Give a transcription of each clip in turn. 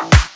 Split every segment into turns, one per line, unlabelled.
out.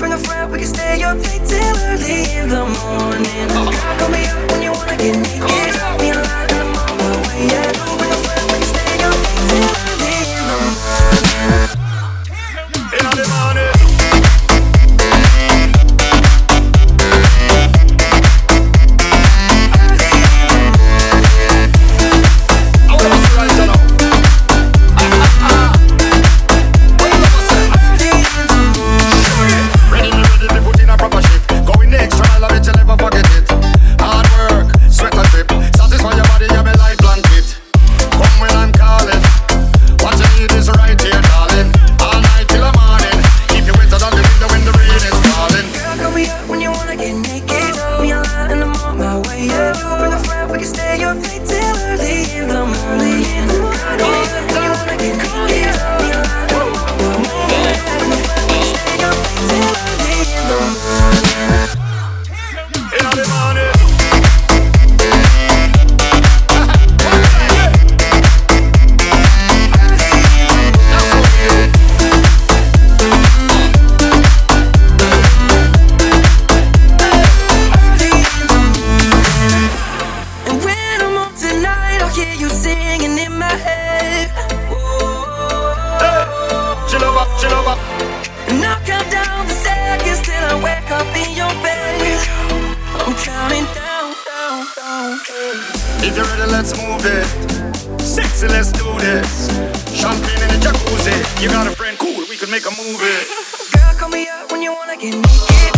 bring a friend, we can stay up late till early in the morning. Girl, call me up when you wanna get naked. Drop me a line in the mall, where you at? Bring a friend, we can stay up late till early in the morning.
In the morning. If you're ready, let's move it. Sexy, let's do this. Champagne in the jacuzzi. You got a friend, cool, we could make a movie.
Girl, call me up when you wanna get naked.